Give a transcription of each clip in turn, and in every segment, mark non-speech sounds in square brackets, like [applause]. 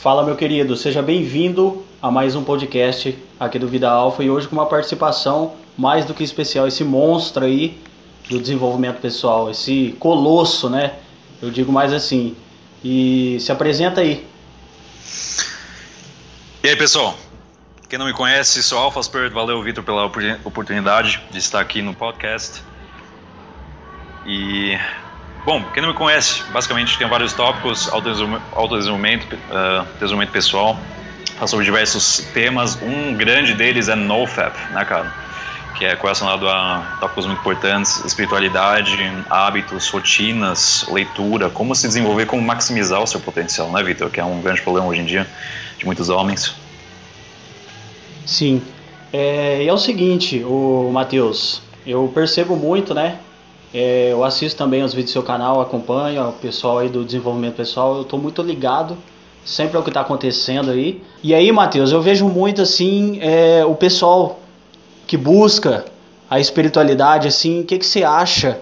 Fala, meu querido, seja bem-vindo a mais um podcast aqui do Vida Alfa e hoje com uma participação mais do que especial, esse monstro aí do desenvolvimento pessoal, esse colosso, né? Eu digo mais assim. E se apresenta aí. E aí, pessoal? Quem não me conhece, sou Alpha Spirit. Valeu, Vitor, pela oportunidade de estar aqui no podcast. E, bom, quem não me conhece, basicamente tem vários tópicos: autodesenvolvimento, uh, desenvolvimento pessoal, falo sobre diversos temas. Um grande deles é NoFap, né, cara? Que é relacionado a tópicos muito importantes: espiritualidade, hábitos, rotinas, leitura, como se desenvolver, como maximizar o seu potencial, né, Vitor? Que é um grande problema hoje em dia de muitos homens. Sim. É, é o seguinte, o Matheus, eu percebo muito, né? É, eu assisto também os vídeos do seu canal, acompanho o pessoal aí do desenvolvimento pessoal, eu estou muito ligado sempre ao que está acontecendo aí. E aí, Matheus, eu vejo muito assim é, o pessoal que busca a espiritualidade, assim, o que, que você acha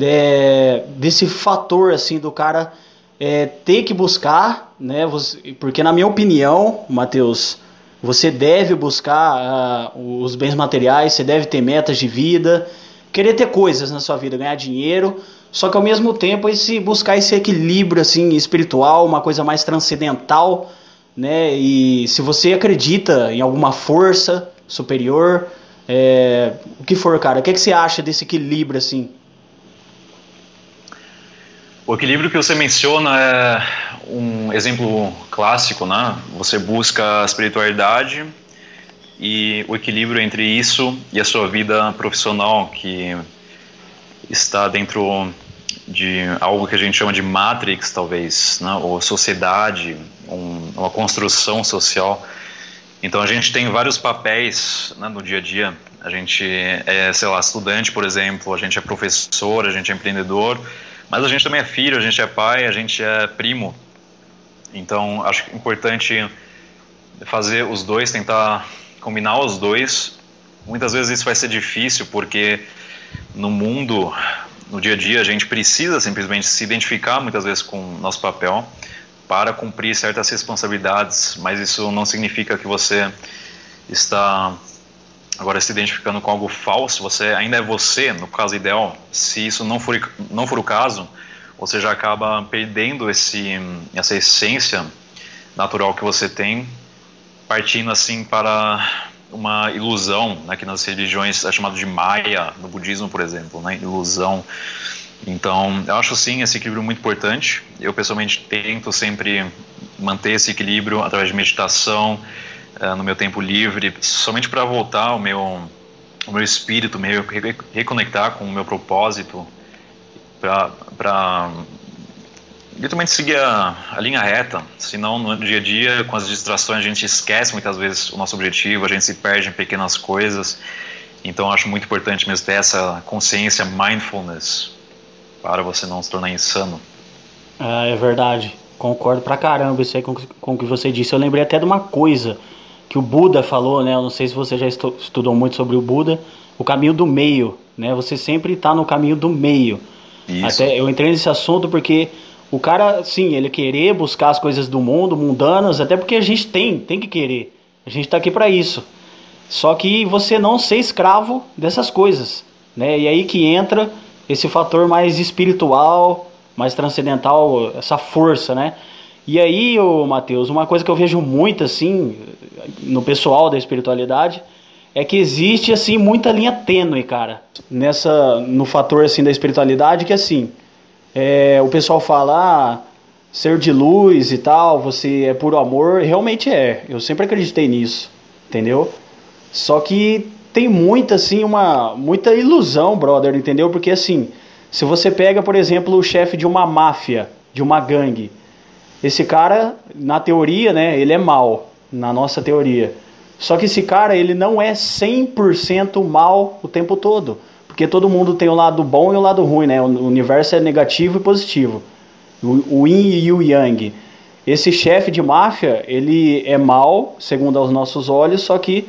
é, desse fator assim do cara é, ter que buscar, né? Porque na minha opinião, Matheus, você deve buscar uh, os bens materiais, você deve ter metas de vida, querer ter coisas na sua vida, ganhar dinheiro, só que ao mesmo tempo esse buscar esse equilíbrio assim espiritual, uma coisa mais transcendental, né? E se você acredita em alguma força superior, é, o que for, cara, o que, é que você acha desse equilíbrio assim? O equilíbrio que você menciona é um exemplo clássico, né? Você busca a espiritualidade e o equilíbrio entre isso e a sua vida profissional, que está dentro de algo que a gente chama de matrix, talvez, né? ou sociedade, um, uma construção social. Então a gente tem vários papéis né, no dia a dia. A gente é, sei lá, estudante, por exemplo, a gente é professor, a gente é empreendedor mas a gente também é filho, a gente é pai, a gente é primo. Então, acho importante fazer os dois, tentar combinar os dois. Muitas vezes isso vai ser difícil porque no mundo, no dia a dia, a gente precisa simplesmente se identificar muitas vezes com o nosso papel para cumprir certas responsabilidades, mas isso não significa que você está Agora, se identificando com algo falso, você ainda é você, no caso ideal. Se isso não for, não for o caso, você já acaba perdendo esse, essa essência natural que você tem, partindo assim para uma ilusão, né, que nas religiões é chamado de Maya, no budismo, por exemplo, né, ilusão. Então, eu acho sim esse equilíbrio muito importante. Eu pessoalmente tento sempre manter esse equilíbrio através de meditação, uh, no meu tempo livre, somente para voltar o meu, o meu espírito, me reconectar com o meu propósito, para literalmente seguir a, a, linha reta. Senão, no dia a dia, com as distrações, a gente esquece muitas vezes o nosso objetivo, a gente se perde em pequenas coisas. Então, acho muito importante mesmo ter essa consciência, mindfulness, para você não se tornar insano. É, é verdade. Concordo pra caramba isso aí com, com o que você disse. Eu lembrei até de uma coisa que o Buda falou, né? Eu não sei se você já estudou muito sobre o Buda, o caminho do meio, né? Você sempre está no caminho do meio. Isso. Até eu entrei nesse assunto porque o cara, sim, ele querer buscar as coisas do mundo, mundanas, até porque a gente tem, tem que querer. A gente está aqui para isso. Só que você não ser escravo dessas coisas, né? E aí que entra esse fator mais espiritual, mais transcendental, essa força, né? E aí, ô Matheus, uma coisa que eu vejo muito assim no pessoal da espiritualidade é que existe assim muita linha tênue, cara, nessa no fator assim da espiritualidade que assim, é, o pessoal fala ah, ser de luz e tal, você é puro amor, realmente é. Eu sempre acreditei nisso, entendeu? Só que tem muita assim uma muita ilusão, brother, entendeu? Porque assim, se você pega, por exemplo, o chefe de uma máfia, de uma gangue, esse cara, na teoria, né, ele é mal, na nossa teoria. Só que esse cara, ele não é 100% mal o tempo todo. Porque todo mundo tem o lado bom e o lado ruim, né? O universo é negativo e positivo. O, yin e o yang. Esse chefe de máfia, ele é mal, segundo aos nossos olhos, só que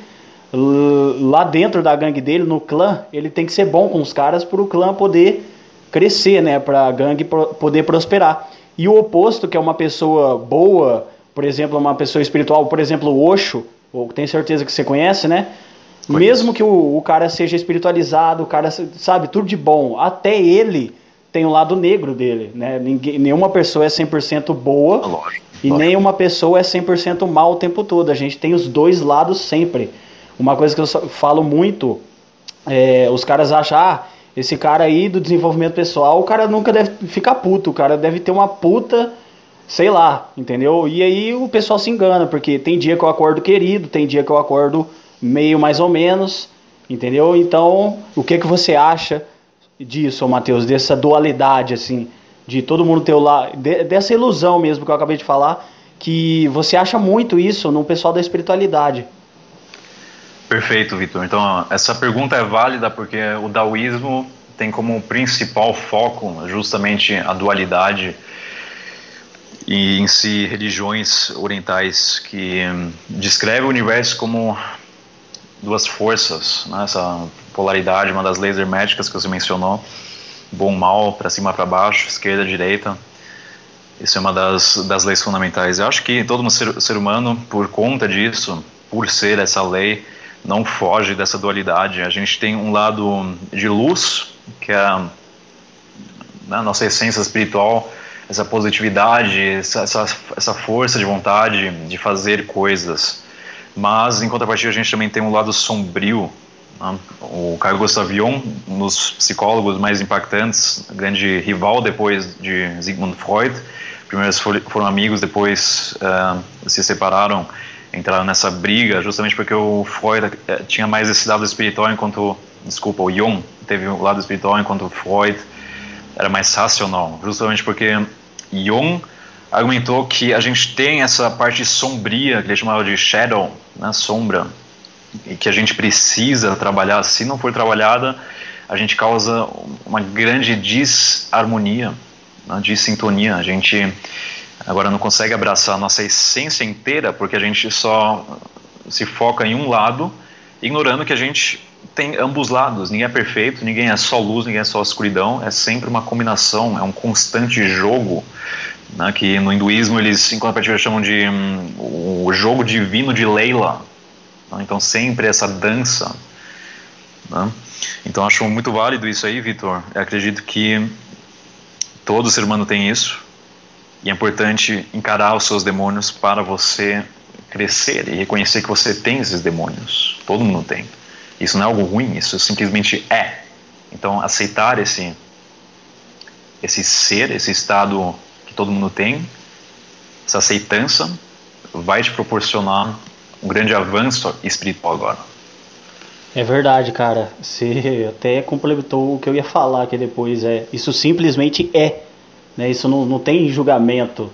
lá dentro da gangue dele, no clã, ele tem que ser bom com os caras para o clã poder crescer, né? Para a gangue poder prosperar. E o oposto, que é uma pessoa boa, por exemplo, uma pessoa espiritual, por exemplo, o Osho, tenho certeza que você conhece, né? Mesmo que o, o cara seja espiritualizado, o cara sabe tudo de bom, até ele tem o lado negro dele, né? Ninguém, nenhuma pessoa é 100% boa ah, lógico, e lógico. nenhuma pessoa é 100% mal o tempo todo. A gente tem os dois lados sempre. Uma coisa que eu falo muito, é, os caras acham, ah, esse cara aí do desenvolvimento pessoal, o cara nunca deve ficar puto, o cara deve ter uma puta, sei lá, entendeu? E aí o pessoal se engana, porque tem dia que eu acordo querido, tem dia que eu acordo meio mais ou menos, entendeu? Então, o que que você acha disso, Matheus, dessa dualidade, assim, de todo mundo ter o lado, de, dessa ilusão mesmo que eu acabei de falar, que você acha muito isso no pessoal da espiritualidade. Perfeito, Vitor. Então, essa pergunta é válida porque o daoísmo tem como principal foco justamente a dualidade e em si religiões orientais que descrevem o universo como duas forças, né? essa polaridade, uma das leis herméticas que você mencionou, bom, mal, para cima, para baixo, esquerda, direita. Isso é uma das, das leis fundamentais. Eu acho que todo ser, ser humano, por conta disso, por ser essa lei, não foge dessa dualidade. A gente tem um lado de luz, que é a né, nossa essência espiritual, essa positividade, essa, essa força de vontade de fazer coisas. Mas, em contrapartida, a gente também tem um lado sombrio, né? O Carl Gustav Jung, um dos psicólogos mais impactantes, grande rival depois de Sigmund Freud. Primeiro foram amigos, depois uh, se separaram, entraram nessa briga, justamente porque o Freud eh, tinha mais esse lado espiritual, enquanto, desculpa, o Jung teve o lado espiritual, enquanto o Freud era mais racional. Justamente porque Jung argumentou que a gente tem essa parte sombria, que ele chamava de shadow, né, sombra, e que a gente precisa trabalhar, se não for trabalhada, a gente causa uma grande desarmonia, né, dissintonia. A gente agora não consegue abraçar a nossa essência inteira porque a gente só se foca em um lado, ignorando que a gente tem ambos lados. Ninguém é perfeito, ninguém é só luz, ninguém é só escuridão. É sempre uma combinação, é um constante jogo. Né, que no hinduísmo eles, em contrapartida, chamam de um, o jogo divino de Leila, né? Então, sempre essa dança. Né? Então, acho muito válido isso aí, Vitor. Acredito que todo ser humano tem isso. E é importante encarar os seus demônios para você crescer e reconhecer que você tem esses demônios. Todo mundo tem. Isso não é algo ruim, isso simplesmente é. Então, aceitar esse, esse ser, esse estado que todo mundo tem, essa aceitança, vai te proporcionar um grande avanço espiritual agora. É verdade, cara. Você até complementou o que eu ia falar aqui depois. É, isso simplesmente é. Né? Isso não, não tem julgamento.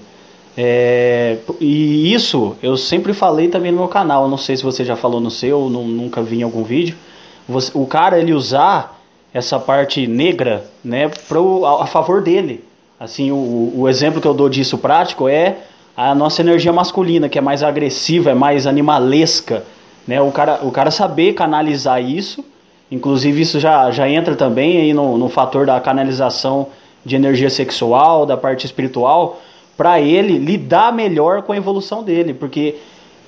É, e isso eu sempre falei também no meu canal. Não sei se você já falou no seu, não, nunca vi em algum vídeo. Você, o cara ele usar essa parte negra, né, pro, a, a favor dele. Assim, o, o exemplo que eu dou disso prático é a nossa energia masculina, que é mais agressiva, é mais animalesca, né? O cara, o cara saber canalizar isso, inclusive isso já, já entra também aí no, no fator da canalização de energia sexual, da parte espiritual, para ele lidar melhor com a evolução dele, porque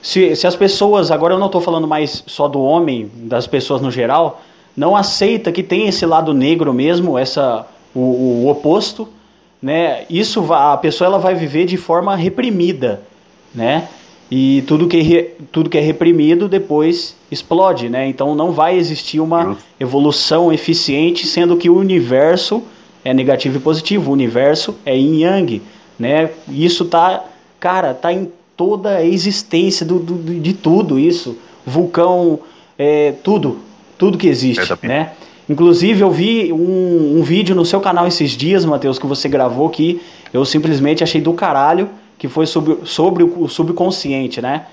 se, se as pessoas, agora eu não estou falando mais só do homem, das pessoas no geral, não aceita que tem esse lado negro mesmo, essa o, o oposto, né? Isso a pessoa ela vai viver de forma reprimida, né? E tudo que, tudo que é reprimido depois explode, né? Então não vai existir uma evolução eficiente, sendo que o universo é negativo e positivo, o universo é yin yang, né? Isso tá, cara, tá em toda a existência do, do de tudo isso, vulcão, é, tudo, tudo que existe, né? Inclusive, eu vi um, um vídeo no seu canal esses dias, Matheus, que você gravou que eu simplesmente achei do caralho, que foi sobre, sobre o subconsciente, né?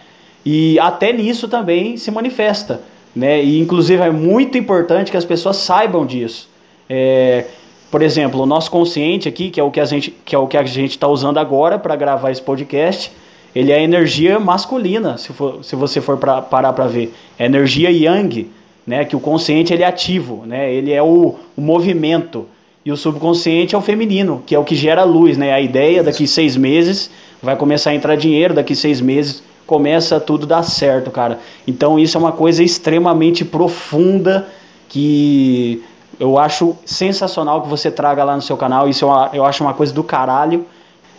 E até nisso também se manifesta, né? E inclusive é muito importante que as pessoas saibam disso. É, por exemplo, o nosso consciente aqui, que é o que a gente que é o que a gente está usando agora para gravar esse podcast, ele é energia masculina, se, for, se você for pra, parar para ver, é energia yang, né? Que o consciente ele é ativo, né? Ele é o, o movimento. e o subconsciente é o feminino, que é o que gera luz, né? A ideia daqui seis meses vai começar a entrar dinheiro, daqui seis meses começa tudo dar certo, cara. Então isso é uma coisa extremamente profunda que eu acho sensacional que você traga lá no seu canal. Isso eu, eu acho uma coisa do caralho.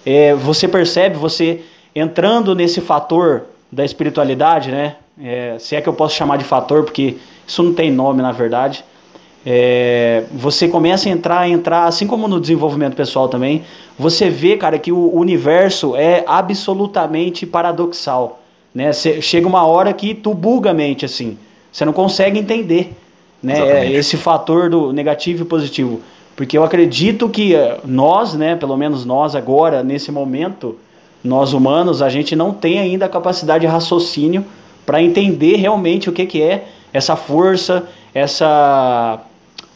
É, você percebe, você entrando nesse fator da espiritualidade, né? É, se é que eu posso chamar de fator, porque isso não tem nome na verdade. É, você começa a entrar, entrar, assim como no desenvolvimento pessoal também, você vê, cara, que o universo é absolutamente paradoxal. Né? Cê, chega uma hora que tu buga a mente, assim. Você não consegue entender né? esse fator do negativo e positivo. Porque eu acredito que eh, nós, né, pelo menos nós agora, nesse momento, nós humanos, a gente não tem ainda a capacidade de raciocínio para entender realmente o que, que é essa força, essa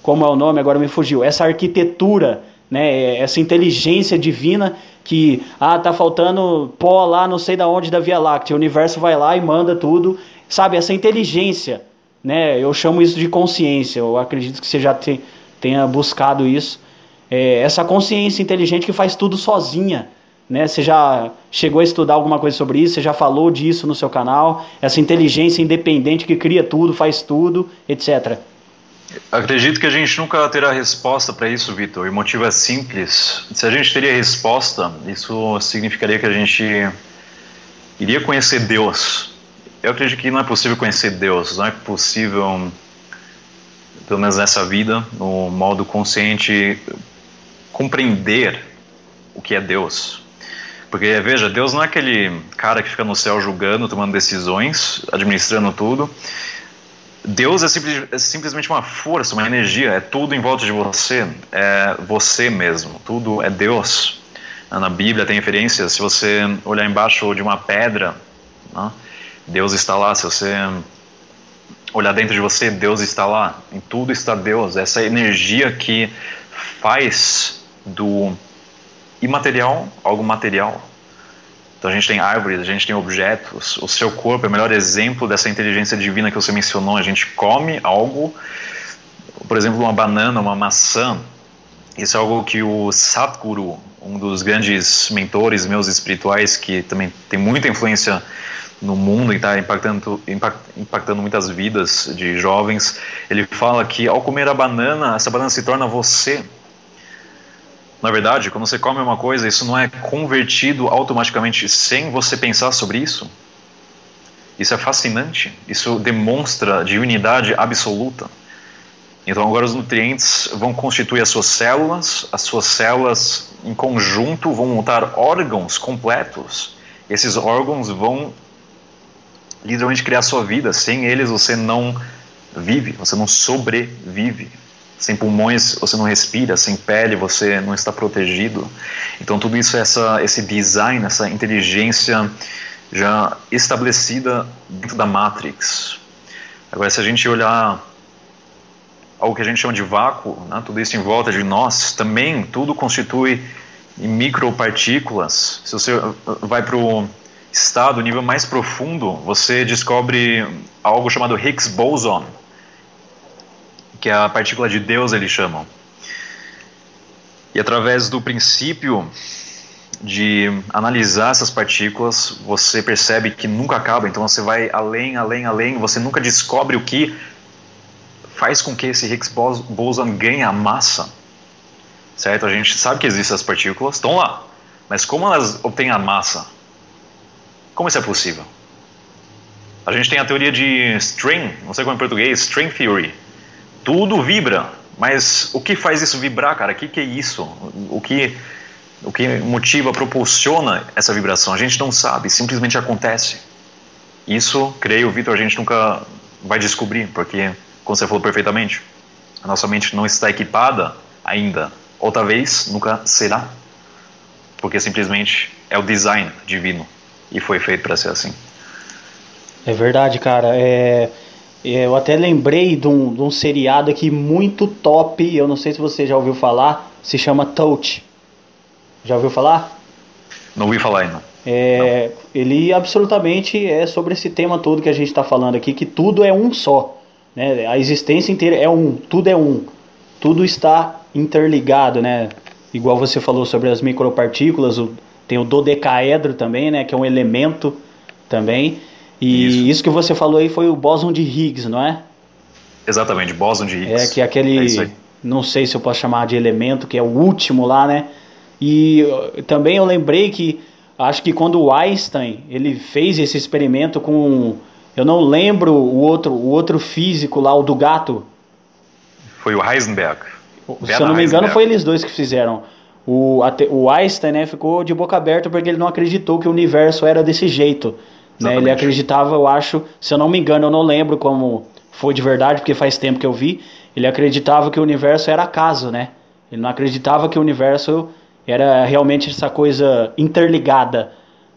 como é o nome, agora me fugiu, essa arquitetura, né, essa inteligência divina que, ah, tá faltando pó lá, não sei da onde da Via Láctea, o universo vai lá e manda tudo, sabe, essa inteligência, né, eu chamo isso de consciência, eu acredito que você já te, tenha buscado isso, é, essa consciência inteligente que faz tudo sozinha, né, você já chegou a estudar alguma coisa sobre isso, você já falou disso no seu canal, essa inteligência independente que cria tudo, faz tudo, etc., Acredito que a gente nunca terá resposta para isso, Vitor. E o motivo é simples. Se a gente teria resposta, isso significaria que a gente iria conhecer Deus. Eu acredito que não é possível conhecer Deus, não é possível, pelo menos nessa vida, no modo consciente, compreender o que é Deus. Porque, veja, Deus não é aquele cara que fica no céu julgando, tomando decisões, administrando tudo. Deus é, simples, é, simplesmente uma força, uma energia, é tudo em volta de você, é você mesmo, tudo é Deus. Na Bíblia tem referências, se você olhar embaixo de uma pedra, né, Deus está lá, se você olhar dentro de você, Deus está lá, em tudo está Deus, essa energia que faz do imaterial algo material. Então a gente tem árvores, a gente tem objetos. O seu corpo é o melhor exemplo dessa inteligência divina que você mencionou. A gente come algo, por exemplo, uma banana, uma maçã. Isso é algo que o Satguru, um dos grandes mentores meus espirituais, que também tem muita influência no mundo e está impactando, impactando muitas vidas de jovens, ele fala que ao comer a banana, essa banana se torna você. Na verdade, quando você come uma coisa, isso não é convertido automaticamente sem você pensar sobre isso. Isso é fascinante. Isso demonstra de unidade absoluta. Então, agora os nutrientes vão constituir as suas células, as suas células em conjunto vão montar órgãos completos. Esses órgãos vão literalmente criar a sua vida. Sem eles, você não vive, você não sobrevive. Sem pulmões você não respira, sem pele você não está protegido. Então tudo isso é essa, esse design, essa inteligência já estabelecida dentro da Matrix. Agora, se a gente olhar algo que a gente chama de vácuo, né, tudo isso em volta de nós, também tudo constitui micropartículas. Se você vai para o estado, nível mais profundo, você descobre algo chamado Higgs boson que é a partícula de Deus eles chamam. E através do princípio de analisar essas partículas, você percebe que nunca acaba, então você vai além, além, além, você nunca descobre o que faz com que esse Higgs boson ganhe a massa. Certo? A gente sabe que existem as partículas, estão lá, mas como elas obtêm a massa? Como isso é possível? A gente tem a teoria de string, não sei como é em português, string theory, tudo vibra, mas o que faz isso vibrar, cara? O que, que é isso? O que, o que motiva, propulsiona essa vibração? A gente não sabe, simplesmente acontece. Isso, creio, Vitor, a gente nunca vai descobrir, porque, como você falou perfeitamente, a nossa mente não está equipada ainda, ou talvez nunca será, porque simplesmente é o design divino e foi feito para ser assim. É verdade, cara. É, eu até lembrei de um, de um seriado aqui muito top, eu não sei se você já ouviu falar, se chama Touch. Já ouviu falar? Não ouvi falar ainda. É. Ele absolutamente é sobre esse tema todo que a gente está falando aqui, que tudo é um só. Né? A existência inteira é um, tudo é um. Tudo está interligado, né? Igual você falou sobre as micropartículas, o, tem o dodecaedro também, né? Que é um elemento também. E isso. isso que você falou aí foi o bóson de Higgs, não é? Exatamente, bóson de Higgs. É que é aquele, é não sei se eu posso chamar de elemento, que é o último lá, né? E também eu lembrei que acho que quando o Einstein ele fez esse experimento com eu não lembro o outro o outro físico lá o do gato foi o Heisenberg se eu não me engano foi eles dois que fizeram o, o Einstein né, ficou de boca aberta porque ele não acreditou que o universo era desse jeito né? ele acreditava eu acho se eu não me engano eu não lembro como foi de verdade porque faz tempo que eu vi ele acreditava que o universo era acaso né ele não acreditava que o universo era realmente essa coisa interligada,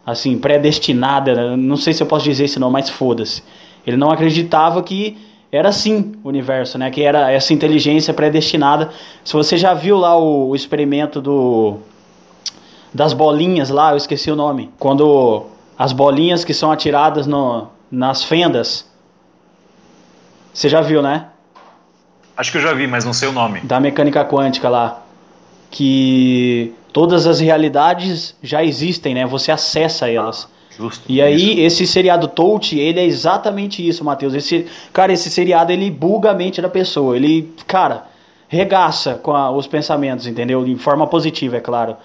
assim, predestinada. Não sei se eu posso dizer isso não, mas foda-se. Ele não acreditava que era assim o universo, né? Que era essa inteligência predestinada. Se você já viu lá o, o experimento do das bolinhas lá, eu esqueci o nome. Quando as bolinhas que são atiradas no, nas fendas. Você já viu, né? Acho que eu já vi, mas não sei o nome. Da mecânica quântica lá que todas as realidades já existem, né? Você acessa elas. Justo, e aí isso. esse seriado Touch, ele é exatamente isso, Matheus. Esse, cara, esse seriado ele buga a mente da pessoa. Ele, cara, regaça com a, os pensamentos, entendeu? De forma positiva, é claro.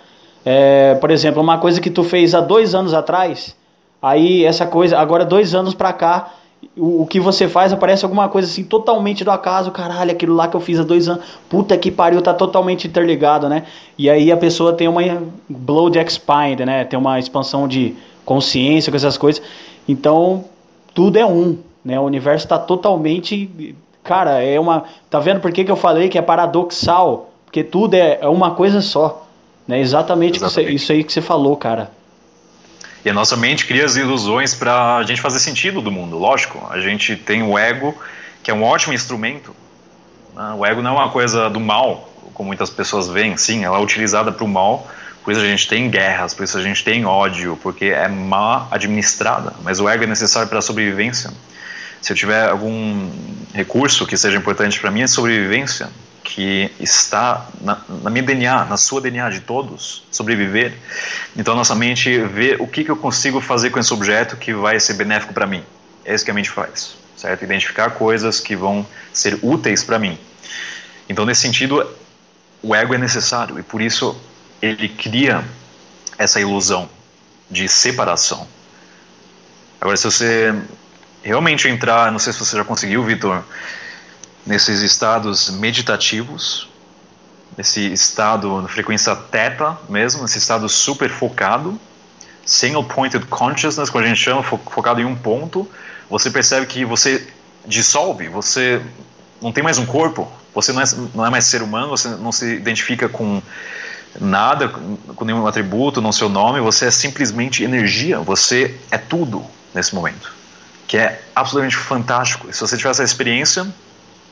É, por exemplo, uma coisa que tu fez há dois anos atrás, aí essa coisa, agora dois anos pra cá, o, o, que você faz aparece alguma coisa assim totalmente do acaso, caralho, aquilo lá que eu fiz há dois anos, puta que pariu, tá totalmente interligado, né? E aí a pessoa tem uma blow de expand, né? Tem uma expansão de consciência com essas coisas. Então, tudo é um, né? O universo está totalmente, cara, é uma, tá vendo por que, que eu falei que é paradoxal? Porque tudo é, é uma coisa só, né? Exatamente, Exatamente. isso aí que você falou, cara. E a nossa mente cria as ilusões para a gente fazer sentido do mundo. Lógico, a gente tem o ego, que é um ótimo instrumento. Né? O ego não é uma coisa do mal, como muitas pessoas veem. Sim, ela é utilizada para o mal. Por isso a gente tem guerras, por isso a gente tem ódio, porque é má administrada. Mas o ego é necessário para a sobrevivência. Se eu tiver algum recurso que seja importante para mim, é sobrevivência que está na, na, minha DNA, na sua DNA de todos, sobreviver. Então nossa mente vê o que, que eu consigo fazer com esse objeto que vai ser benéfico para mim. É isso que a mente faz, certo? Identificar coisas que vão ser úteis para mim. Então nesse sentido, o ego é necessário e por isso ele cria essa ilusão de separação. Agora, se você realmente entrar, não sei se você já conseguiu, Vitor, nesses estados meditativos, nesse estado, na frequência teta mesmo, nesse estado super focado, single pointed consciousness, como a gente chama, focado em um ponto, você percebe que você dissolve, você não tem mais um corpo, você não é, não é mais ser humano, você não se identifica com nada, com nenhum atributo, não seu nome, você é simplesmente energia, você é tudo nesse momento, que é absolutamente fantástico. E se você tiver essa experiência,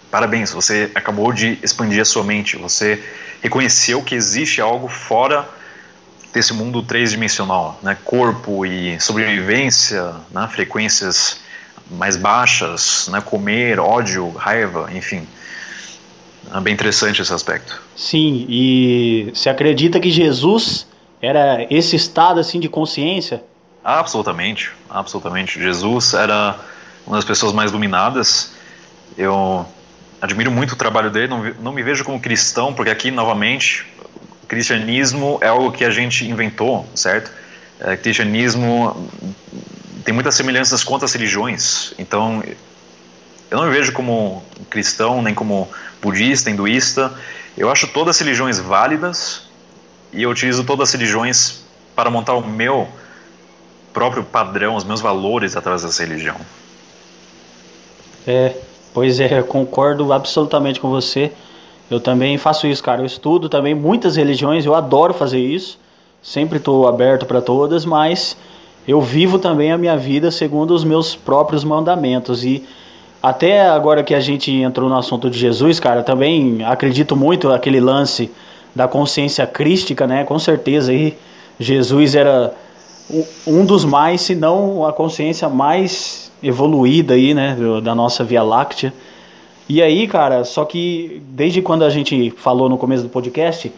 Parabéns, você acabou de expandir a sua mente, você reconheceu que existe algo fora desse mundo três-dimensional, né? corpo e sobrevivência, né? frequências mais baixas, né? comer, ódio, raiva, enfim. É bem interessante esse aspecto. Sim, e você acredita que Jesus era esse estado assim de consciência? Absolutamente, absolutamente. Jesus era uma das pessoas mais iluminadas. Eu admiro muito o trabalho dele, não, não me vejo como cristão, porque aqui, novamente, o cristianismo é algo que a gente inventou, certo? É, cristianismo tem muitas semelhanças com outras religiões, então eu não me vejo como cristão, nem como budista, hinduísta. Eu acho todas as religiões válidas e eu utilizo todas as religiões para montar o meu próprio padrão, os meus valores através dessa religião. É, Pois é, concordo absolutamente com você. Eu também faço isso, cara. Eu estudo também muitas religiões, eu adoro fazer isso. Sempre estou aberto para todas, mas eu vivo também a minha vida segundo os meus próprios mandamentos. E até agora que a gente entrou no assunto de Jesus, cara, também acredito muito naquele lance da consciência crística, né? Com certeza aí Jesus era um dos mais, se não a consciência mais evoluída aí, né, da nossa Via Láctea. E aí, cara, só que desde quando a gente falou no começo do podcast,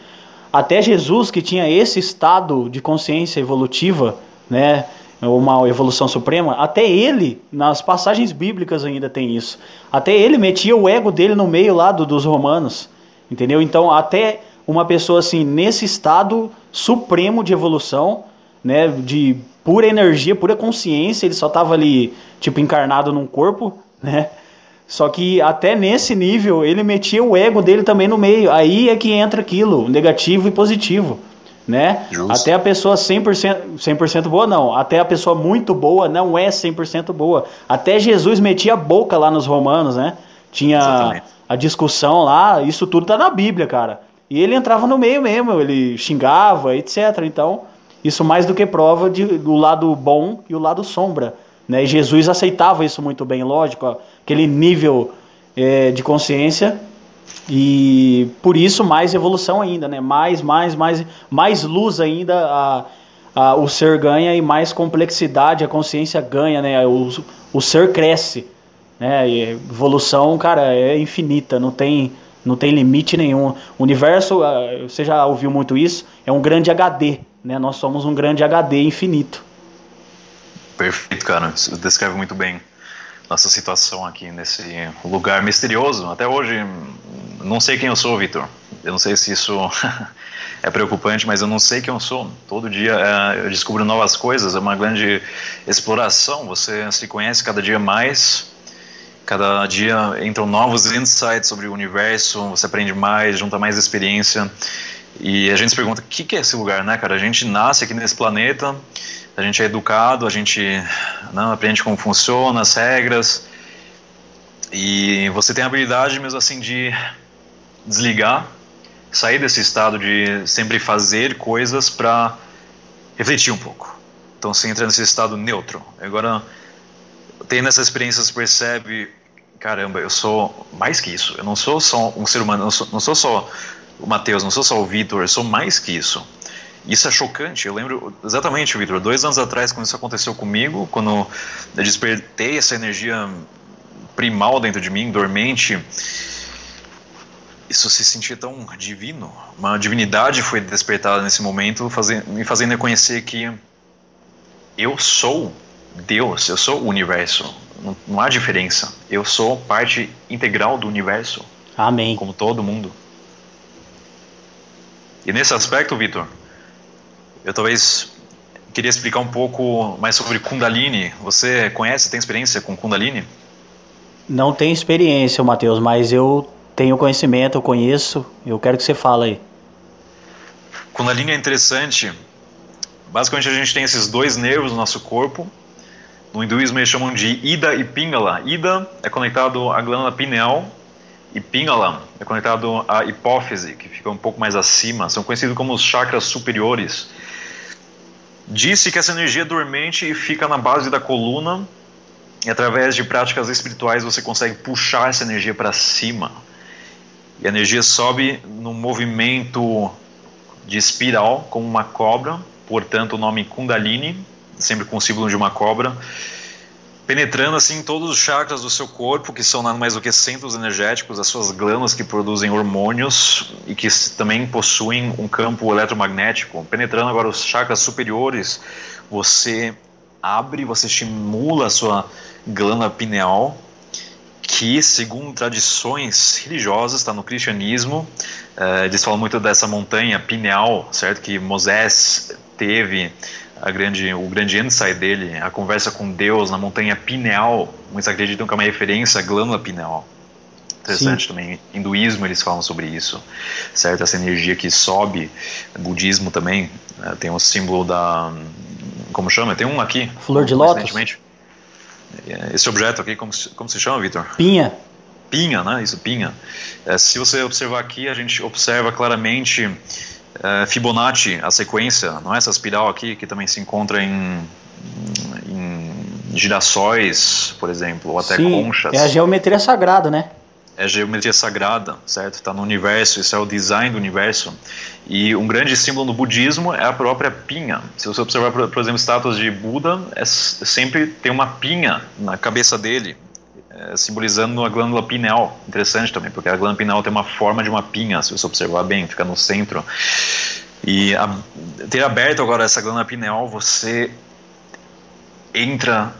até Jesus que tinha esse estado de consciência evolutiva, né, uma evolução suprema, até ele, nas passagens bíblicas ainda tem isso. Até ele metia o ego dele no meio lá do, dos romanos, entendeu? Então, até uma pessoa assim, nesse estado supremo de evolução, né, de pura energia, pura consciência, ele só estava ali, tipo, encarnado num corpo, né? Só que até nesse nível ele metia o ego dele também no meio. Aí é que entra aquilo, negativo e positivo né? Justo. Até a pessoa 100%, 100% boa não, até a pessoa muito boa não é 100% boa. Até Jesus metia a boca lá nos romanos, né? Tinha Exatamente. a discussão lá, isso tudo tá na Bíblia, cara. E ele entrava no meio mesmo, ele xingava, etc. Então, isso mais do que prova de, do lado bom e o lado sombra. Né? E Jesus aceitava isso muito bem, lógico, ó, aquele nível é, de consciência e por isso mais evolução ainda, né? Mais, mais, mais, mais luz ainda a, a, o ser ganha e mais complexidade a consciência ganha, né? O, o ser cresce, né? E evolução, cara, é infinita, não tem não tem limite nenhum. O universo, ah, você já ouviu muito isso, é um grande HD, né? Nós somos um grande HD infinito. Perfeito, cara. Isso descreve muito bem nossa situação aqui nesse lugar misterioso. Até hoje não sei quem eu sou, Vitor. Eu não sei se isso [laughs] é preocupante, mas eu não sei quem eu sou. Todo dia é, eu descubro novas coisas, é uma grande exploração. Você se conhece cada dia mais, cada dia entram novos insights sobre o universo, você aprende mais, junta mais experiência. E a gente se pergunta: o que é esse lugar, né, cara? A gente nasce aqui nesse planeta, a gente é educado, a gente não, aprende como funciona, as regras. E você tem a habilidade mesmo assim de desligar, sair desse estado de sempre fazer coisas para refletir um pouco. Então você entra nesse estado neutro. Agora, tendo essa experiência, você percebe: caramba, eu sou mais que isso. Eu não sou só um ser humano, não sou, não sou só o Matheus, não sou só o Vitor, eu sou mais que isso. Isso é chocante. Eu lembro exatamente, Vitor, dois anos atrás, quando isso aconteceu comigo, quando eu despertei essa energia primal dentro de mim, dormente, isso se sentia tão divino. Uma divindade foi despertada nesse momento, me fazendo reconhecer que eu sou Deus, eu sou o universo. Não, não, há diferença. Eu sou parte integral do universo. Amém. Como todo mundo. E nesse aspecto, Vitor, eu talvez queria explicar um pouco mais sobre Kundalini. Você conhece, tem experiência com Kundalini? Não tenho experiência, Matheus, mas eu tenho conhecimento, eu conheço, eu quero que você fale aí. Kundalini é interessante. Basicamente a gente tem esses dois nervos no nosso corpo. No hinduísmo eles chamam de Ida e Pingala. Ida é conectado à glândula pineal Pingala é conectado à hipófise, que fica um pouco mais acima. São conhecidos como os chakras superiores. Disse que essa energia é dormente fica na base da coluna e através de práticas espirituais você consegue puxar essa energia para cima. E a energia sobe num movimento de espiral, como uma cobra, portanto o nome Kundalini, sempre com o símbolo de uma cobra, penetrando assim todos os chakras do seu corpo, que são nada mais do que centros energéticos, as suas glândulas que produzem hormônios e que também possuem um campo eletromagnético. Penetrando agora os chakras superiores, você abre, você estimula a sua glândula pineal, que, segundo tradições religiosas, está no cristianismo, uh, eles falam muito dessa montanha pineal, certo? Que Moisés teve a grande, o grande insight dele, a conversa com Deus na montanha pineal. Muitos acreditam que é uma referência à glândula pineal. Interessante Sim. também. Hinduísmo eles falam sobre isso, certo? Essa energia que sobe. Budismo também uh, tem um símbolo da, como chama? Tem um aqui. Flor de lótus. É, esse objeto aqui, como, como se chama, Vitor? Pinha. Pinha, né? Isso, pinha. É, se você observar aqui, a gente observa claramente é, Fibonacci, a sequência, não é essa espiral aqui, que também se encontra em, em girassóis, por exemplo, ou até Sim, conchas. É a geometria sagrada, né? É a geometria sagrada, certo? Está no universo, isso é o design do universo. E um grande símbolo no budismo é a própria pinha. Se você observar, por exemplo, estátuas de Buda, é sempre tem uma pinha na cabeça dele. É, simbolizando a glândula pineal. Interessante também, porque a glândula pineal tem uma forma de uma pinha, se você observar bem, fica no centro. E a, ter aberto agora essa glândula pineal, você entra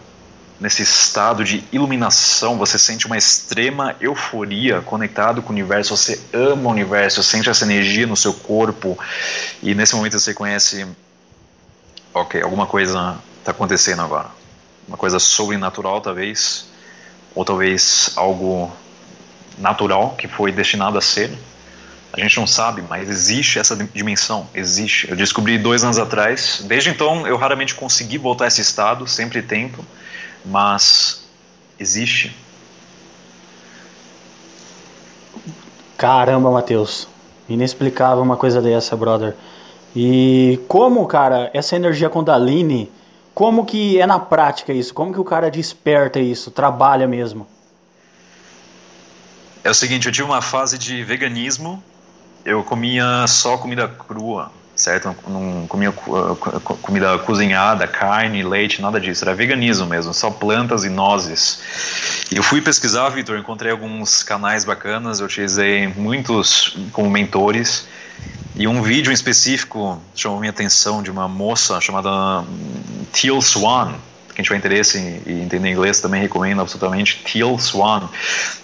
nesse estado de iluminação, você sente uma extrema euforia conectado com o universo, você ama o universo, sente essa energia no seu corpo e nesse momento você conhece, ok, alguma coisa está acontecendo agora, uma coisa sobrenatural talvez, ou talvez algo natural que foi destinado a ser. A gente não sabe, mas existe essa dimensão, existe. Eu descobri dois anos atrás. Desde então, eu raramente consegui voltar a esse estado, sempre tento mas existe. Caramba, Matheus. Inexplicável uma coisa dessa, brother. E como, cara, essa energia Kundalini, como que é na prática isso? Como que o cara desperta isso, trabalha mesmo? É o seguinte, eu tive uma fase de veganismo, eu comia só comida crua certo? Não comia comida cozinhada, carne, leite, nada disso. Era veganismo mesmo, só plantas e nozes. Eu fui pesquisar, Vitor, encontrei alguns canais bacanas, eu utilizei muitos como mentores. E um vídeo em específico chamou minha atenção de uma moça chamada Teal Swan, quem tiver interesse em, entender inglês também recomendo absolutamente Teal Swan.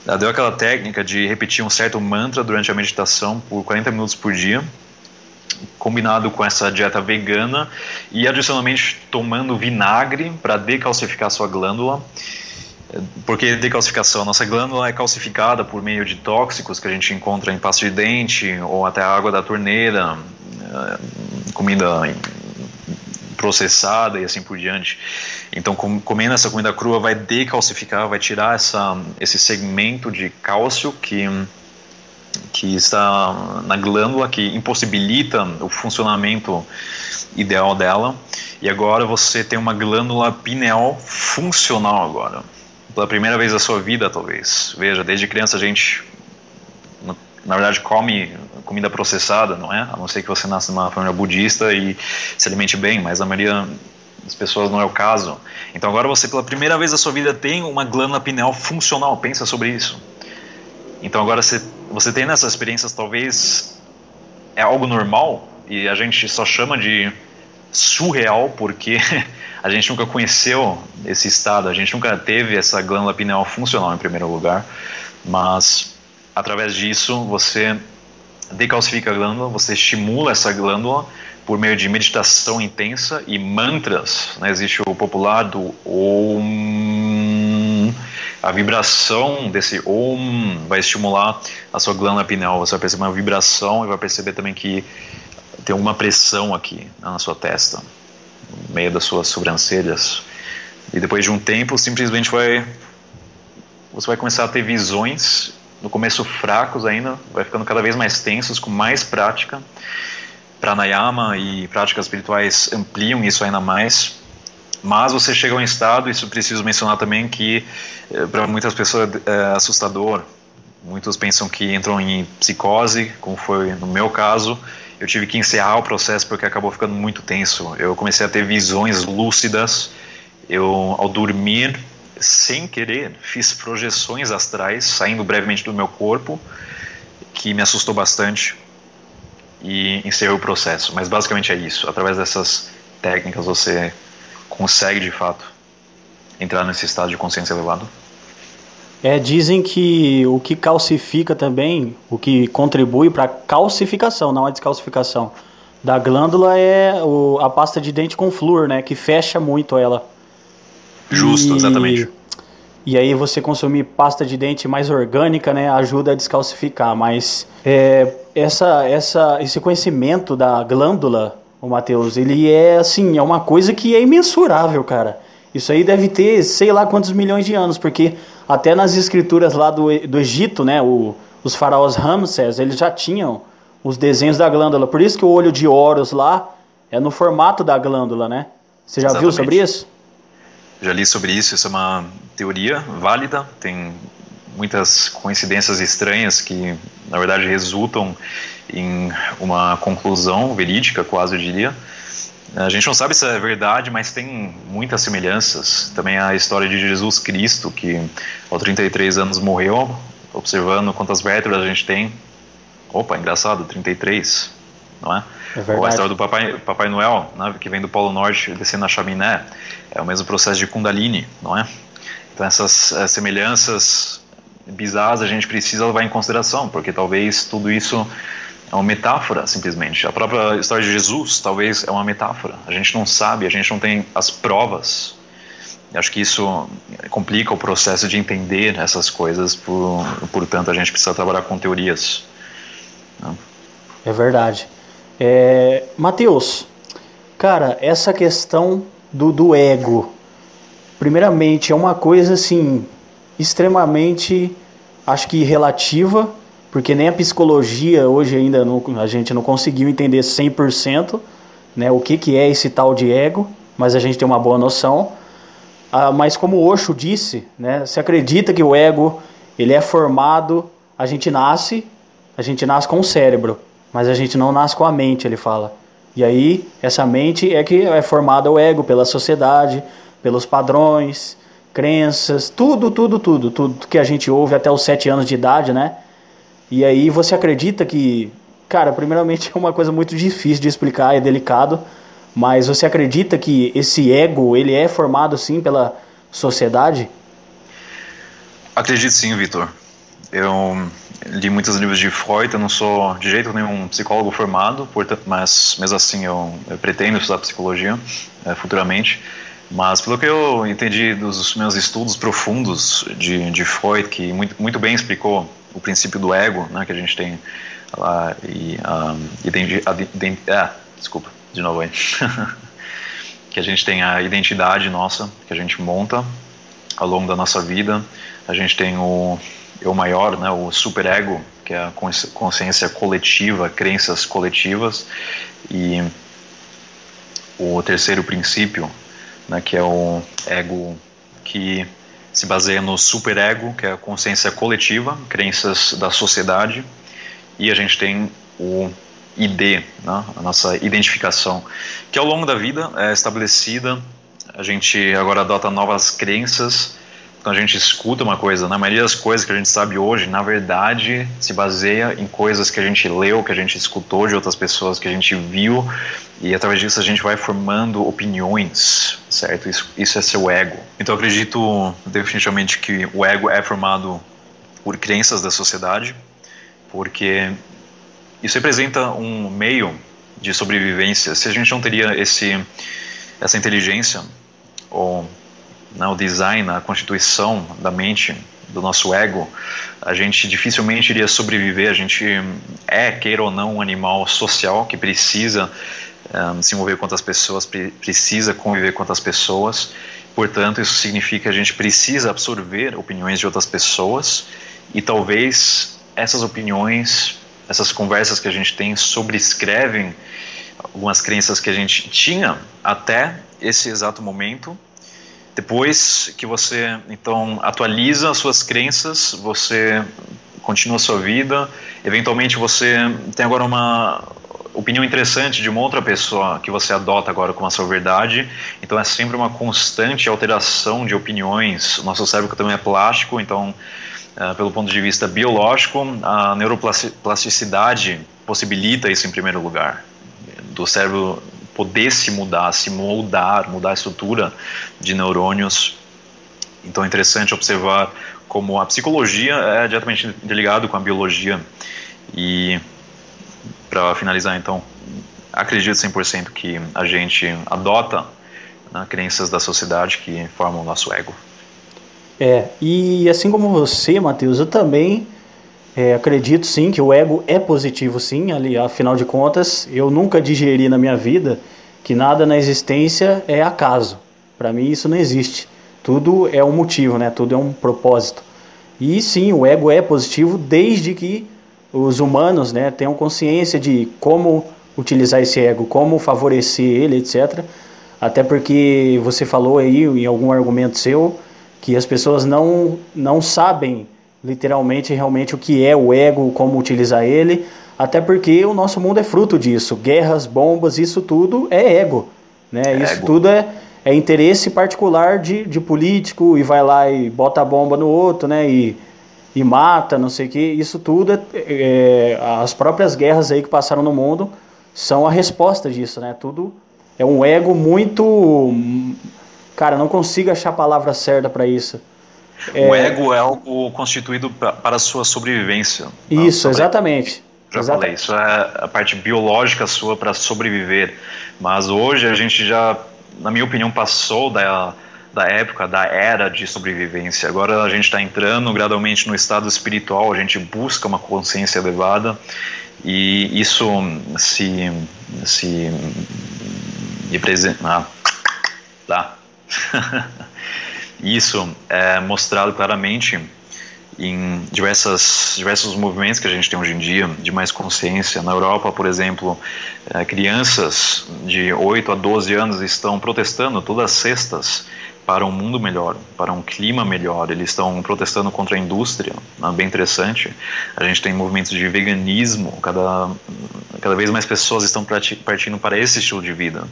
Ela deu aquela técnica de repetir um certo mantra durante a meditação por 40 minutos por dia combinado com essa dieta vegana e adicionalmente tomando vinagre para decalcificar sua glândula. Porque decalcificação, nossa glândula é calcificada por meio de tóxicos que a gente encontra em pasta de dente ou até água da torneira, eh, comida processada e assim por diante. Então, comendo essa comida crua vai decalcificar, vai tirar essa, esse segmento de cálcio que que está na glândula, que impossibilita o funcionamento ideal dela. E agora você tem uma glândula pineal funcional agora. Pela primeira vez na sua vida, talvez. Veja, desde criança a gente, na verdade, come comida processada, não é? A não ser que você nasça numa família budista e se alimente bem, mas a maioria das pessoas não é o caso. Então agora você, pela primeira vez na sua vida, tem uma glândula pineal funcional. Pensa sobre isso. Então agora você, você tem nessas experiências talvez é algo normal e a gente só chama de surreal porque [laughs] a gente nunca conheceu esse estado, a gente nunca teve essa glândula pineal funcional em primeiro lugar, mas através disso você decalcifica a glândula, você estimula essa glândula por meio de meditação intensa e mantras. Né? Existe o popular do Om a vibração desse Om vai estimular a sua glândula pineal. Você vai perceber uma vibração e vai perceber também que tem alguma pressão aqui né, na sua testa, no meio das suas sobrancelhas. E depois de um tempo, simplesmente vai você vai começar a ter visões, no começo fracos ainda, vai ficando cada vez mais tensos, com mais prática. Pranayama e práticas espirituais ampliam isso ainda mais. Mas você chega a um estado, isso preciso mencionar também, que eh, para muitas pessoas é assustador. Muitos pensam que entram em psicose, como foi no meu caso. Eu tive que encerrar o processo porque acabou ficando muito tenso. Eu comecei a ter visões lúcidas. Eu, ao dormir, sem querer, fiz projeções astrais saindo brevemente do meu corpo, que me assustou bastante e encerrou o processo. Mas basicamente é isso. Através dessas técnicas você consegue de fato entrar nesse estado de consciência elevado? É, dizem que o que calcifica também, o que contribui para a calcificação, não a descalcificação da glândula é o, a pasta de dente com flúor, né, que fecha muito ela. Justo, e, exatamente. E aí você consumir pasta de dente mais orgânica, né, ajuda a descalcificar, mas é, essa, essa, esse conhecimento da glândula o Matheus, ele é assim, é uma coisa que é imensurável, cara. Isso aí deve ter sei lá quantos milhões de anos, porque até nas escrituras lá do, do Egito, né, o, os faraós Ramsés, eles já tinham os desenhos da glândula. Por isso que o olho de Horus lá é no formato da glândula, né? Você já Exatamente. viu sobre isso? Já li sobre isso, isso é uma teoria válida, tem muitas coincidências estranhas que, na verdade, resultam em uma conclusão verídica, quase eu diria. A gente não sabe se é verdade, mas tem muitas semelhanças. Também a história de Jesus Cristo, que aos 33 anos morreu, observando quantas vértebras a gente tem. Opa, engraçado, 33, não é? É Ou a história do Papai, Papai Noel, né, que vem do Polo Norte descendo a chaminé. É o mesmo processo de Kundalini, não é? Então essas é, semelhanças bizarras a gente precisa levar em consideração, porque talvez tudo isso é uma metáfora, simplesmente. A própria história de Jesus talvez é uma metáfora. A gente não sabe, a gente não tem as provas. Acho que isso complica o processo de entender essas coisas, por, portanto, a gente precisa trabalhar com teorias. Né? É verdade. É, Mateus, cara, essa questão do, do ego, primeiramente, é uma coisa assim, extremamente, acho que relativa porque nem a psicologia hoje ainda não, a gente não conseguiu entender 100% né, o que, que é esse tal de ego, mas a gente tem uma boa noção. Ah, mas como o Osho disse, né, se acredita que o ego ele é formado, a gente nasce, a gente nasce com o cérebro, mas a gente não nasce com a mente, ele fala. E aí, essa mente é que é formada o ego pela sociedade, pelos padrões, crenças, tudo, tudo, tudo, tudo que a gente ouve até os sete anos de idade, né? E aí você acredita que, cara, primeiramente [laughs] é uma coisa muito difícil de explicar, é delicado, mas você acredita que esse ego, ele é formado sim pela sociedade? Acredito sim, Vitor. Eu li muitos livros de Freud, eu não sou de jeito nenhum psicólogo formado, portanto, mas mesmo assim eu, eu pretendo estudar psicologia é, futuramente. Mas pelo que eu entendi dos meus estudos profundos de, de Freud, que muito, muito bem explicou o princípio do ego, né, que a gente tem lá e um, ah, desculpa, de novo aí. [laughs] que a gente tem a identidade nossa, que a gente monta ao longo da nossa vida. A gente tem o eu maior, né, o superego, que é a consciência coletiva, crenças coletivas, e o terceiro princípio, né, que é o ego que se baseia no superego, que é a consciência coletiva, crenças da sociedade, e a gente tem o ID, né, a nossa identificação, que ao longo da vida é estabelecida, a gente agora adota novas crenças quando a gente escuta uma coisa, na maioria das coisas que a gente sabe hoje, na verdade, se baseia em coisas que a gente leu, que a gente escutou de outras pessoas, que a gente viu, e através disso a gente vai formando opiniões, certo? Isso, isso é seu ego. Então eu acredito definitivamente que o ego é formado por crenças da sociedade, porque isso representa um meio de sobrevivência. Se a gente não teria esse, essa inteligência, ou né, o design, a constituição da mente, do nosso ego, a gente dificilmente iria sobreviver. A gente é, queira ou não, um animal social que precisa um, se envolver com outras pessoas, precisa conviver com outras pessoas. Portanto, isso significa que a gente precisa absorver opiniões de outras pessoas e talvez essas opiniões, essas conversas que a gente tem sobrescrevem algumas crenças que a gente tinha até esse exato momento depois que você então atualiza as suas crenças, você continua a sua vida, eventualmente você tem agora uma opinião interessante de uma outra pessoa que você adota agora como a sua verdade. Então é sempre uma constante alteração de opiniões. O nosso cérebro também é plástico, então, uh, pelo ponto de vista biológico, a neuroplasticidade possibilita isso em primeiro lugar. Do cérebro poder se mudar, se moldar, mudar a estrutura de neurônios. Então é interessante observar como a psicologia é diretamente interligado com a biologia. E para finalizar, então, acredito 100% que a gente adota né, crenças da sociedade que formam o nosso ego. É, e assim como você, Matheus, eu também é, acredito sim que o ego é positivo, sim. Ali, afinal de contas, eu nunca digeri na minha vida que nada na existência é acaso. Para mim, isso não existe. Tudo é um motivo, né? Tudo é um propósito. E sim, o ego é positivo desde que os humanos, né, tenham consciência de como utilizar esse ego, como favorecer ele, etc. Até porque você falou aí em algum argumento seu que as pessoas não não sabem literalmente realmente o que é o ego, como utilizar ele, até porque o nosso mundo é fruto disso. Guerras, bombas, isso tudo é ego. Né? Isso tudo é, é interesse particular de, de político e vai lá e bota a bomba no outro, né? E, e mata, não sei o que. Isso tudo é, é, as próprias guerras aí que passaram no mundo são a resposta disso, né? Tudo é um ego muito, cara, não consigo achar a palavra certa para isso. É... O ego é algo constituído para a sua sobrevivência. Isso, exatamente. Já exatamente. falei, isso é a parte biológica sua para sobreviver. Mas hoje a gente já, na minha opinião, passou da, da época, da era de sobrevivência. Agora a gente está entrando gradualmente no estado espiritual, a gente busca uma consciência elevada e isso se, se representa. Ah, tá. [laughs] isso é mostrado claramente em diversas, diversos movimentos que a gente tem hoje em dia de mais consciência. Na Europa, por exemplo, é, crianças de 8 a 12 anos estão protestando todas as sextas para um mundo melhor, para um clima melhor. Eles estão protestando contra a indústria, né? bem interessante. A gente tem movimentos de veganismo, cada, cada vez mais pessoas estão partindo para esse estilo de vida.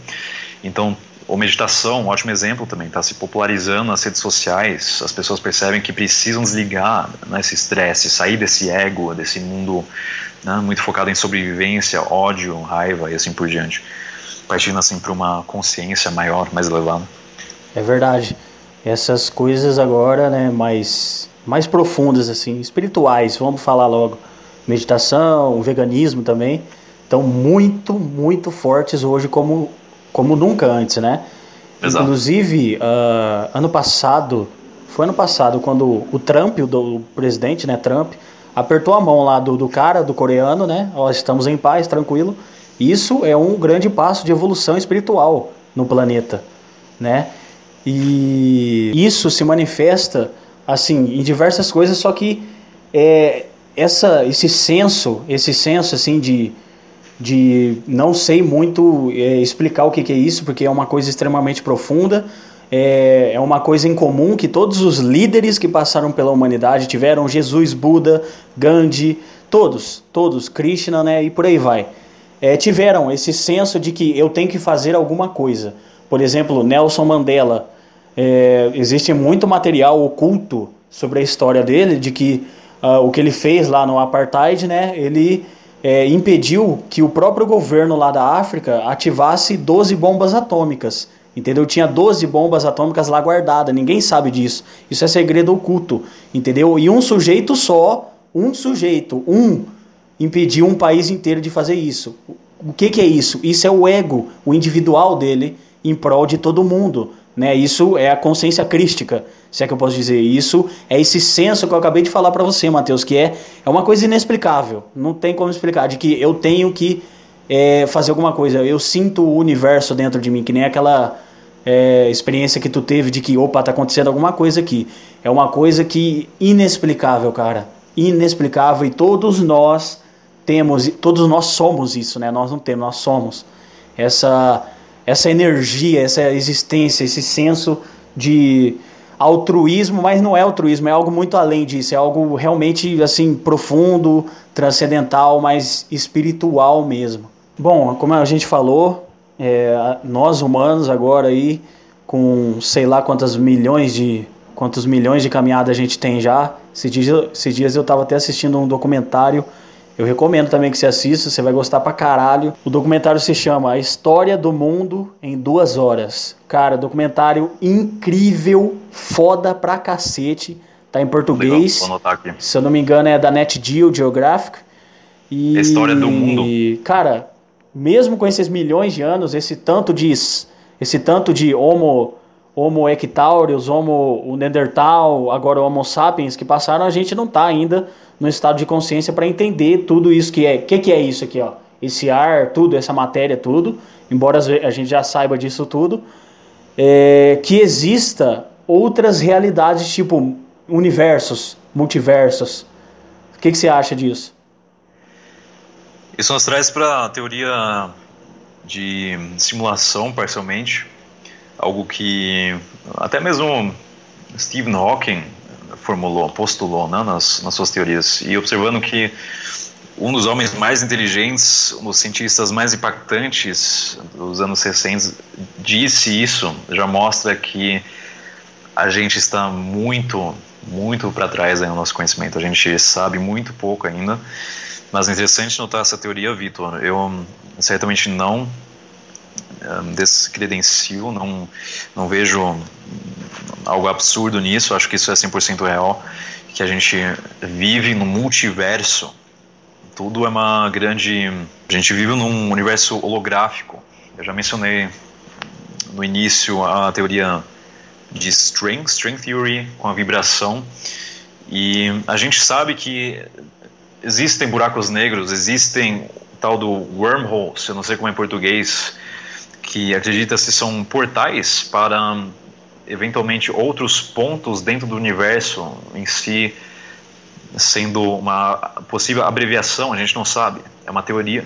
Então, ou meditação, um ótimo exemplo também, está se popularizando nas redes sociais. As pessoas percebem que precisam desligar né, estresse, sair desse ego, desse mundo né, muito focado em sobrevivência, ódio, raiva e assim por diante. Partindo assim para uma consciência maior, mais elevada. É verdade. Essas coisas agora, né, mais, mais profundas, assim, espirituais, vamos falar logo. Meditação, veganismo também, estão muito, muito fortes hoje como como nunca antes, né? Exato. Inclusive, uh, ano passado, foi ano passado, quando o Trump, o, do, o presidente, né, Trump, apertou a mão lá do, do cara, do coreano, né? Ó, estamos em paz, tranquilo. Isso é um grande passo de evolução espiritual no planeta, né? E isso se manifesta assim em diversas coisas, só que é, essa, esse senso, esse senso assim de de não sei muito é, explicar o que, que, é isso, porque é uma coisa extremamente profunda, é, é uma coisa em comum que todos os líderes que passaram pela humanidade tiveram, Jesus, Buda, Gandhi, todos, todos, Krishna, né, e por aí vai, é, tiveram esse senso de que eu tenho que fazer alguma coisa. Por exemplo, Nelson Mandela, é, existe muito material oculto sobre a história dele, de que uh, o que ele fez lá no apartheid, né, ele é, impediu que o próprio governo lá da África ativasse 12 bombas atômicas. Entendeu? Tinha 12 bombas atômicas lá guardadas, ninguém sabe disso. Isso é segredo oculto, entendeu? E um sujeito só, um sujeito, um, impediu um país inteiro de fazer isso. O que, que é isso? Isso é o ego, o individual dele, em prol de todo mundo. Né? Isso é a consciência crística, se é que eu posso dizer. Isso é esse senso que eu acabei de falar para você, Mateus, que é, é uma coisa inexplicável. Não tem como explicar, de que eu tenho que é, fazer alguma coisa. Eu sinto o universo dentro de mim, que nem aquela é, experiência que tu teve de que, opa, tá acontecendo alguma coisa aqui. É uma coisa que inexplicável, cara. Inexplicável. E todos nós temos, todos nós somos isso, né? Nós não temos, nós somos. Essa essa energia, essa existência, esse senso de altruísmo, mas não é altruísmo, é algo muito além disso, é algo realmente assim profundo, transcendental, mas espiritual mesmo. Bom, como a gente falou, é, nós humanos agora aí com sei lá quantas milhões de quantos milhões de caminhadas a gente tem já. Esses dias, esses dias eu estava até assistindo um documentário eu recomendo também que você assista, você vai gostar pra caralho. O documentário se chama A História do Mundo em Duas Horas. Cara, documentário incrível, foda pra cacete. Tá em português. Legal, vou anotar aqui. Se eu não me engano, é da Net Geo Geographic. E, a história do mundo. Cara, mesmo com esses milhões de anos, esse tanto de esse tanto de Homo Homo erectaurus, Homo Neandertal, agora Homo sapiens que passaram, a gente não tá ainda no estado de consciência para entender tudo isso que é. O que, que é isso aqui, ó? Esse ar, tudo, essa matéria, tudo. Embora a gente já saiba disso tudo, é, que exista outras realidades, tipo universos, multiversos. O que, que você acha disso? Isso nos traz para a teoria de simulação, parcialmente, algo que até mesmo Stephen Hawking formulou, postulou né, nas, nas suas teorias, e observando que um dos homens mais inteligentes, um dos cientistas mais impactantes dos anos recentes, disse isso, já mostra que a gente está muito, muito para trás no nosso conhecimento. A gente sabe muito pouco ainda. Mas é interessante notar essa teoria, Vitor. Eu certamente não um, descredencio, não, não vejo algo absurdo nisso, acho que isso é 100% real, que a gente vive no multiverso tudo é uma grande. A gente vive num universo holográfico. Eu já mencionei no início a teoria de string, string theory, com a vibração. E a gente sabe que existem buracos negros, existem tal do wormholes, eu não sei como é em português, que acredita-se são portais para eventualmente outros pontos dentro do universo em si sendo uma possível abreviação, a gente não sabe, é uma teoria.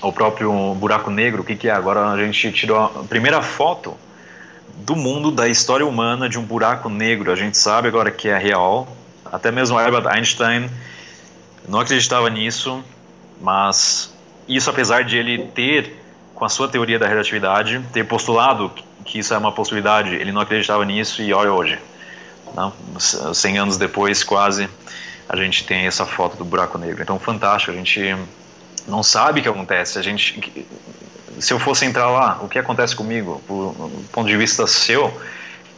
O próprio buraco negro, o que, que é? Agora a gente tirou a primeira foto do mundo da história humana de um buraco negro. A gente sabe agora que é real. Até mesmo Albert Einstein não acreditava nisso, mas isso apesar de ele ter, com a sua teoria da relatividade, ter postulado que isso é uma possibilidade, ele não acreditava nisso e olha hoje. Não? 100 anos depois, quase, a gente tem essa foto do buraco negro. Então, fantástico, a gente não sabe o que acontece. A gente, se eu fosse entrar lá, o que acontece comigo, do ponto de vista seu,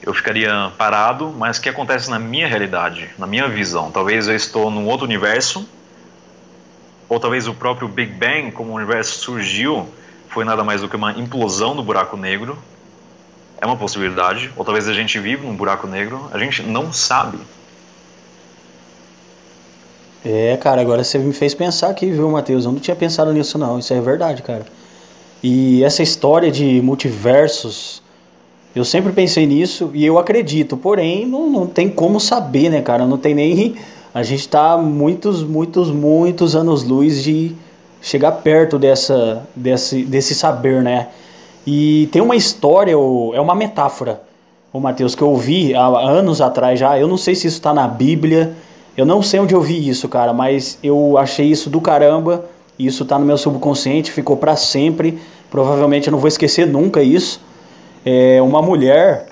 eu ficaria parado, mas o que acontece na minha realidade, na minha visão? Talvez eu estou num outro universo, ou talvez o próprio Big Bang, como o universo surgiu, foi nada mais do que uma implosão do buraco negro. É uma possibilidade. Ou talvez a gente vive num buraco negro. A gente não sabe. É, cara, agora você me fez pensar aqui, viu, Matheus? Eu não tinha pensado nisso, não. Isso é verdade, cara. E essa história de multiversos, eu sempre pensei nisso e eu acredito, porém, não, não tem como saber, né, cara? Não tem nem. [laughs] A gente tá muitos, muitos, muitos anos-luz de chegar perto dessa, desse, desse saber, né? E tem uma história, é uma metáfora, o Matheus, que eu ouvi há anos atrás já. Eu não sei se isso está na Bíblia eu não sei onde eu vi isso, cara, mas eu achei isso do caramba. Isso tá no meu subconsciente, ficou para sempre. Provavelmente eu não vou esquecer nunca isso. É uma mulher,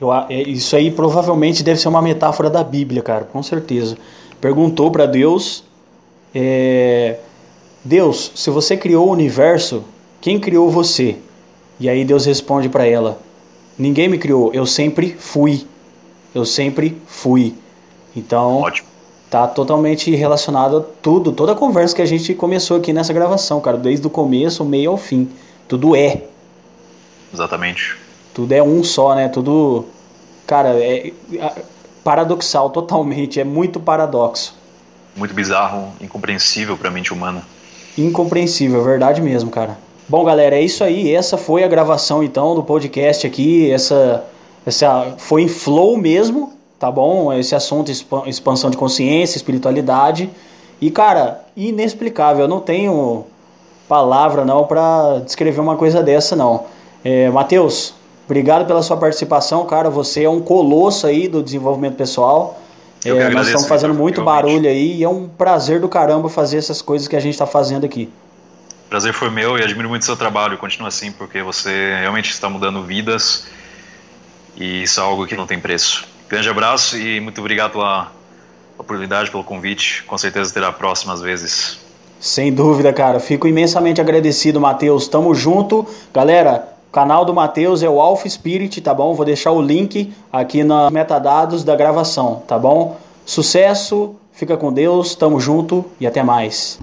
eu, é, isso aí provavelmente deve ser uma metáfora da Bíblia, cara, com certeza. Perguntou para Deus, é, Deus, se você criou o universo, quem criou você? E aí Deus responde para ela: Ninguém me criou, eu sempre fui. Eu sempre fui. Então, Ótimo. tá totalmente relacionado a tudo, toda a conversa que a gente começou aqui nessa gravação, cara, desde o começo, o meio ao fim. Tudo é. Exatamente. Tudo é um só, né? Tudo, cara, é paradoxal totalmente, é muito paradoxo. Muito bizarro, incompreensível para a mente humana. Incompreensível, é verdade mesmo, cara. Bom, galera, é isso aí. Essa foi a gravação então do podcast aqui. Essa, essa foi em flow mesmo tá bom? Esse assunto expansão de consciência, espiritualidade. E cara, inexplicável, eu não tenho palavra não para descrever uma coisa dessa não. É, Matheus, obrigado pela sua participação, cara. Você é um colosso aí do desenvolvimento pessoal. É, nós estamos fazendo muito barulho aí e é um prazer do caramba fazer essas coisas que a gente está fazendo aqui. Prazer foi meu e admiro muito o seu trabalho. Continua assim, porque você realmente está mudando vidas e isso é algo que não tem preço. Grande abraço e muito obrigado pela oportunidade, pelo convite. Com certeza terá próximas vezes. Sem dúvida, cara. Fico imensamente agradecido, Matheus. Tamo junto. Galera, o canal do Matheus é o Alpha Spirit, tá bom? Vou deixar o link aqui na metadados da gravação, tá bom? Sucesso, fica com Deus, tamo junto e até mais.